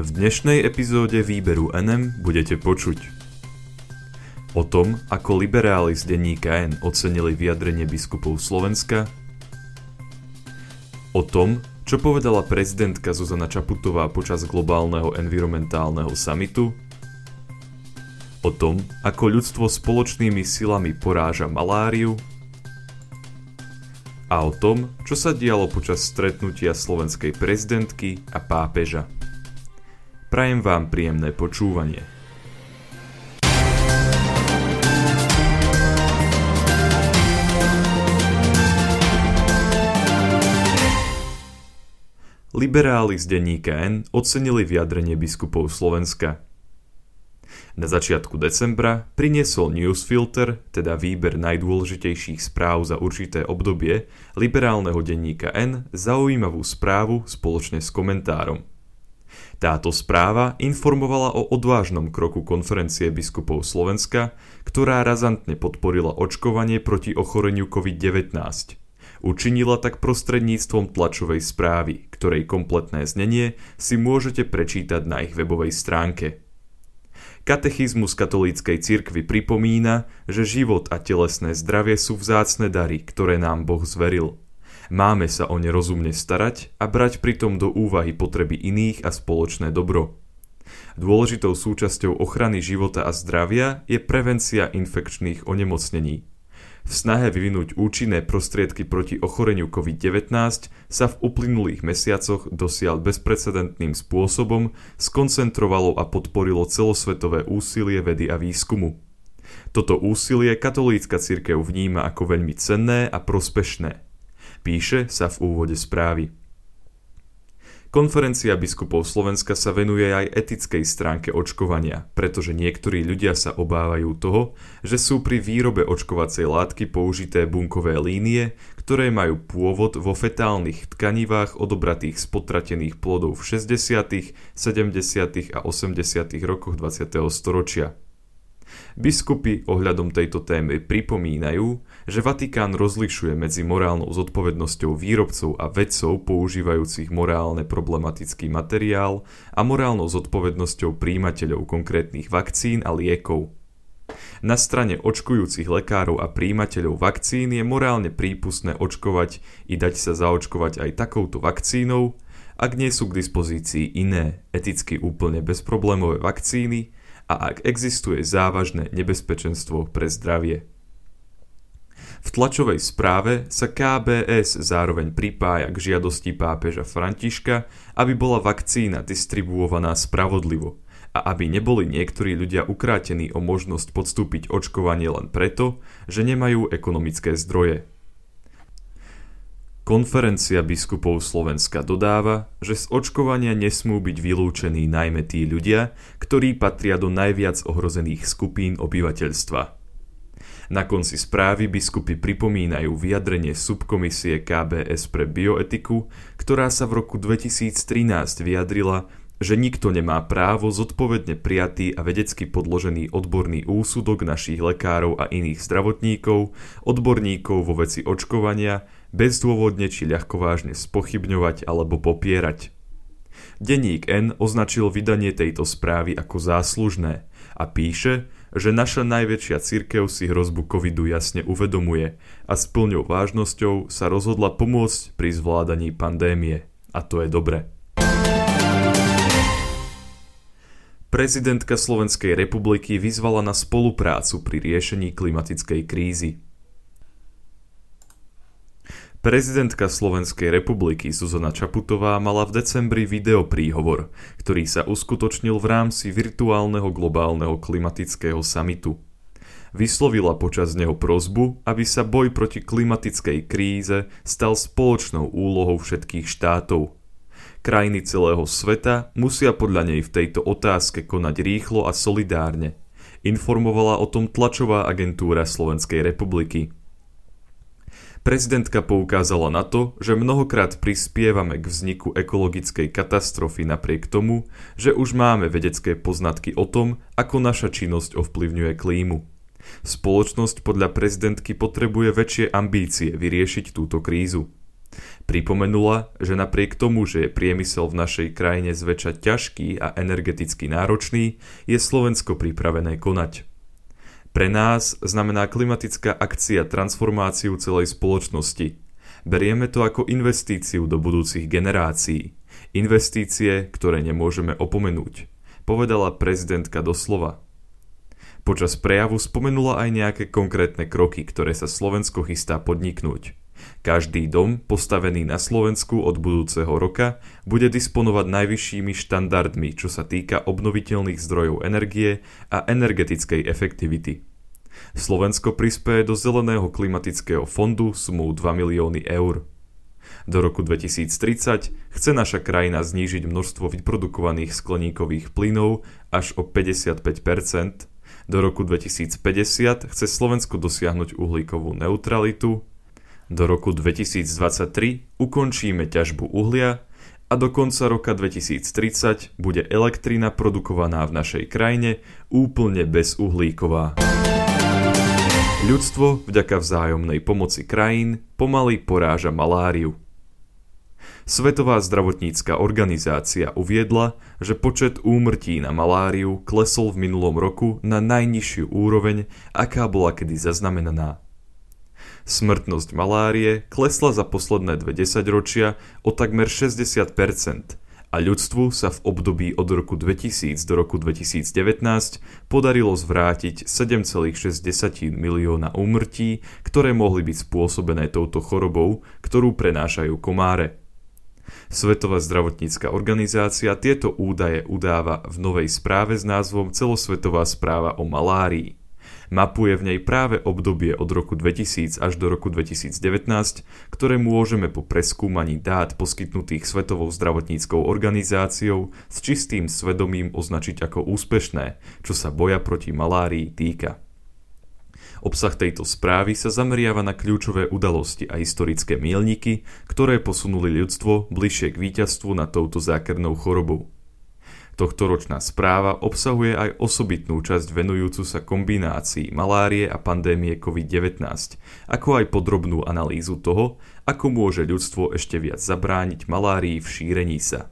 V dnešnej epizóde výberu NM budete počuť o tom, ako liberáli z denníka N ocenili vyjadrenie biskupov Slovenska, o tom, čo povedala prezidentka Zuzana Čaputová počas globálneho environmentálneho samitu, o tom, ako ľudstvo spoločnými silami poráža maláriu a o tom, čo sa dialo počas stretnutia slovenskej prezidentky a pápeža. Prajem vám príjemné počúvanie. Liberáli z denníka N ocenili vyjadrenie biskupov Slovenska – na začiatku decembra priniesol Newsfilter, teda výber najdôležitejších správ za určité obdobie, liberálneho denníka N zaujímavú správu spoločne s komentárom. Táto správa informovala o odvážnom kroku konferencie biskupov Slovenska, ktorá razantne podporila očkovanie proti ochoreniu COVID-19. Učinila tak prostredníctvom tlačovej správy, ktorej kompletné znenie si môžete prečítať na ich webovej stránke Katechizmus katolíckej cirkvi pripomína, že život a telesné zdravie sú vzácne dary, ktoré nám Boh zveril. Máme sa o ne rozumne starať a brať pritom do úvahy potreby iných a spoločné dobro. Dôležitou súčasťou ochrany života a zdravia je prevencia infekčných onemocnení. V snahe vyvinúť účinné prostriedky proti ochoreniu COVID-19 sa v uplynulých mesiacoch dosiaľ bezprecedentným spôsobom skoncentrovalo a podporilo celosvetové úsilie vedy a výskumu. Toto úsilie katolícka cirkev vníma ako veľmi cenné a prospešné. Píše sa v úvode správy. Konferencia biskupov Slovenska sa venuje aj etickej stránke očkovania, pretože niektorí ľudia sa obávajú toho, že sú pri výrobe očkovacej látky použité bunkové línie, ktoré majú pôvod vo fetálnych tkanivách odobratých z potratených plodov v 60., 70. a 80. rokoch 20. storočia. Biskupy ohľadom tejto témy pripomínajú, že Vatikán rozlišuje medzi morálnou zodpovednosťou výrobcov a vedcov používajúcich morálne problematický materiál a morálnou zodpovednosťou príjimateľov konkrétnych vakcín a liekov. Na strane očkujúcich lekárov a príjimateľov vakcín je morálne prípustné očkovať i dať sa zaočkovať aj takouto vakcínou, ak nie sú k dispozícii iné, eticky úplne bezproblémové vakcíny, a ak existuje závažné nebezpečenstvo pre zdravie. V tlačovej správe sa KBS zároveň pripája k žiadosti pápeža Františka, aby bola vakcína distribuovaná spravodlivo a aby neboli niektorí ľudia ukrátení o možnosť podstúpiť očkovanie len preto, že nemajú ekonomické zdroje. Konferencia biskupov Slovenska dodáva, že z očkovania nesmú byť vylúčení najmä tí ľudia, ktorí patria do najviac ohrozených skupín obyvateľstva. Na konci správy biskupy pripomínajú vyjadrenie subkomisie KBS pre bioetiku, ktorá sa v roku 2013 vyjadrila, že nikto nemá právo zodpovedne prijatý a vedecky podložený odborný úsudok našich lekárov a iných zdravotníkov, odborníkov vo veci očkovania, bezdôvodne či ľahkovážne spochybňovať alebo popierať. Denník N označil vydanie tejto správy ako záslužné a píše, že naša najväčšia cirkev si hrozbu covidu jasne uvedomuje a s plňou vážnosťou sa rozhodla pomôcť pri zvládaní pandémie. A to je dobre. Prezidentka Slovenskej republiky vyzvala na spoluprácu pri riešení klimatickej krízy. Prezidentka Slovenskej republiky Zuzana Čaputová mala v decembri video príhovor, ktorý sa uskutočnil v rámci virtuálneho globálneho klimatického samitu. Vyslovila počas neho prozbu, aby sa boj proti klimatickej kríze stal spoločnou úlohou všetkých štátov. Krajiny celého sveta musia podľa nej v tejto otázke konať rýchlo a solidárne. Informovala o tom tlačová agentúra Slovenskej republiky. Prezidentka poukázala na to, že mnohokrát prispievame k vzniku ekologickej katastrofy napriek tomu, že už máme vedecké poznatky o tom, ako naša činnosť ovplyvňuje klímu. Spoločnosť podľa prezidentky potrebuje väčšie ambície vyriešiť túto krízu. Pripomenula, že napriek tomu, že je priemysel v našej krajine zväčša ťažký a energeticky náročný, je Slovensko pripravené konať. Pre nás znamená klimatická akcia transformáciu celej spoločnosti. Berieme to ako investíciu do budúcich generácií. Investície, ktoré nemôžeme opomenúť, povedala prezidentka doslova. Počas prejavu spomenula aj nejaké konkrétne kroky, ktoré sa Slovensko chystá podniknúť. Každý dom postavený na Slovensku od budúceho roka bude disponovať najvyššími štandardmi, čo sa týka obnoviteľných zdrojov energie a energetickej efektivity. Slovensko prispieje do Zeleného klimatického fondu sumou 2 milióny eur. Do roku 2030 chce naša krajina znížiť množstvo vyprodukovaných skleníkových plynov až o 55% do roku 2050 chce Slovensko dosiahnuť uhlíkovú neutralitu do roku 2023 ukončíme ťažbu uhlia a do konca roka 2030 bude elektrina produkovaná v našej krajine úplne bezuhlíková. Ľudstvo vďaka vzájomnej pomoci krajín pomaly poráža maláriu. Svetová zdravotnícka organizácia uviedla, že počet úmrtí na maláriu klesol v minulom roku na najnižšiu úroveň, aká bola kedy zaznamenaná. Smrtnosť malárie klesla za posledné dve desaťročia o takmer 60% a ľudstvu sa v období od roku 2000 do roku 2019 podarilo zvrátiť 7,6 milióna úmrtí, ktoré mohli byť spôsobené touto chorobou, ktorú prenášajú komáre. Svetová zdravotnícka organizácia tieto údaje udáva v novej správe s názvom Celosvetová správa o malárii. Mapuje v nej práve obdobie od roku 2000 až do roku 2019, ktoré môžeme po preskúmaní dát poskytnutých Svetovou zdravotníckou organizáciou s čistým svedomím označiť ako úspešné, čo sa boja proti malárii týka. Obsah tejto správy sa zameriava na kľúčové udalosti a historické mielniky, ktoré posunuli ľudstvo bližšie k víťazstvu nad touto zákernou chorobou. Tohtoročná správa obsahuje aj osobitnú časť venujúcu sa kombinácii malárie a pandémie COVID-19, ako aj podrobnú analýzu toho, ako môže ľudstvo ešte viac zabrániť malárii v šírení sa.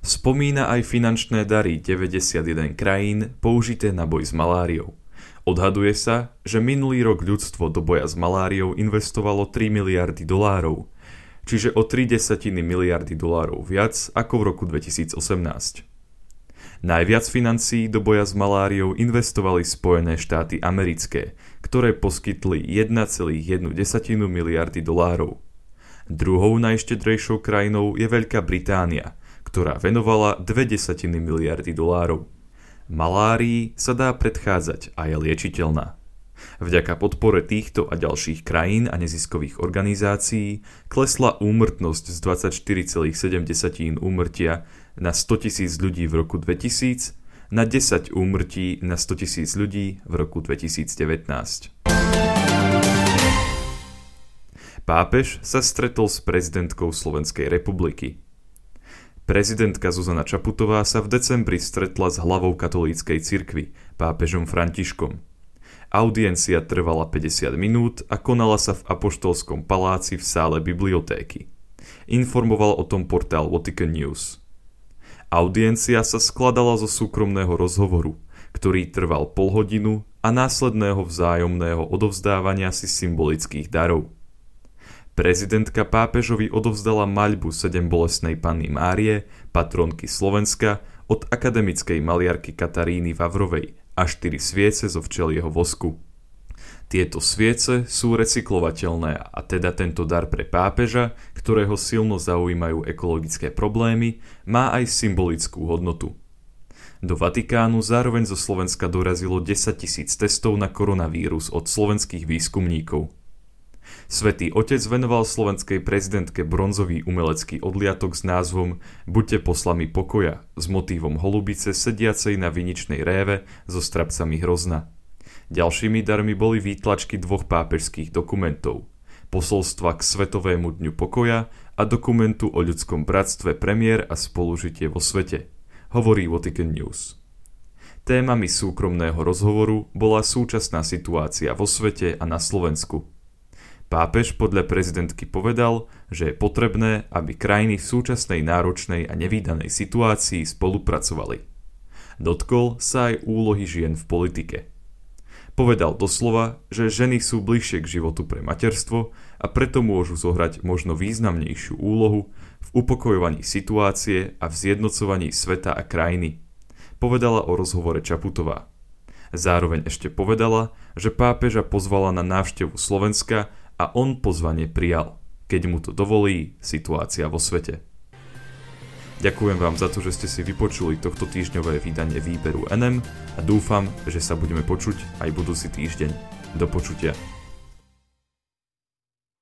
Spomína aj finančné dary 91 krajín použité na boj s maláriou. Odhaduje sa, že minulý rok ľudstvo do boja s maláriou investovalo 3 miliardy dolárov, čiže o 3 desatiny miliardy dolárov viac ako v roku 2018. Najviac financií do boja s maláriou investovali Spojené štáty americké, ktoré poskytli 1,1 miliardy dolárov. Druhou najštedrejšou krajinou je Veľká Británia, ktorá venovala 2 miliardy dolárov. Malárii sa dá predchádzať a je liečiteľná. Vďaka podpore týchto a ďalších krajín a neziskových organizácií klesla úmrtnosť z 24,7 úmrtia na 100 tisíc ľudí v roku 2000 na 10 úmrtí na 100 tisíc ľudí v roku 2019. Pápež sa stretol s prezidentkou Slovenskej republiky. Prezidentka Zuzana Čaputová sa v decembri stretla s hlavou katolíckej cirkvy, pápežom Františkom. Audiencia trvala 50 minút a konala sa v Apoštolskom paláci v sále bibliotéky. Informoval o tom portál Vatican News. Audiencia sa skladala zo súkromného rozhovoru, ktorý trval pol hodinu a následného vzájomného odovzdávania si symbolických darov. Prezidentka pápežovi odovzdala maľbu sedem bolesnej panny Márie, patronky Slovenska, od akademickej maliarky Kataríny Vavrovej a štyri sviece zo včelieho vosku. Tieto sviece sú recyklovateľné a teda tento dar pre pápeža, ktorého silno zaujímajú ekologické problémy, má aj symbolickú hodnotu. Do Vatikánu zároveň zo Slovenska dorazilo 10 tisíc testov na koronavírus od slovenských výskumníkov. Svetý otec venoval slovenskej prezidentke bronzový umelecký odliatok s názvom Buďte poslami pokoja s motívom holubice sediacej na viničnej réve so strapcami hrozna. Ďalšími darmi boli výtlačky dvoch pápežských dokumentov. Posolstva k Svetovému dňu pokoja a dokumentu o ľudskom bratstve premiér a spolužitie vo svete, hovorí Vatican News. Témami súkromného rozhovoru bola súčasná situácia vo svete a na Slovensku. Pápež podľa prezidentky povedal, že je potrebné, aby krajiny v súčasnej náročnej a nevýdanej situácii spolupracovali. Dotkol sa aj úlohy žien v politike. Povedal doslova, že ženy sú bližšie k životu pre materstvo a preto môžu zohrať možno významnejšiu úlohu v upokojovaní situácie a v zjednocovaní sveta a krajiny. Povedala o rozhovore Čaputová. Zároveň ešte povedala, že pápeža pozvala na návštevu Slovenska a on pozvanie prijal, keď mu to dovolí situácia vo svete. Ďakujem vám za to, že ste si vypočuli tohto týždňové vydanie výberu NM a dúfam, že sa budeme počuť aj budúci týždeň. Do počutia.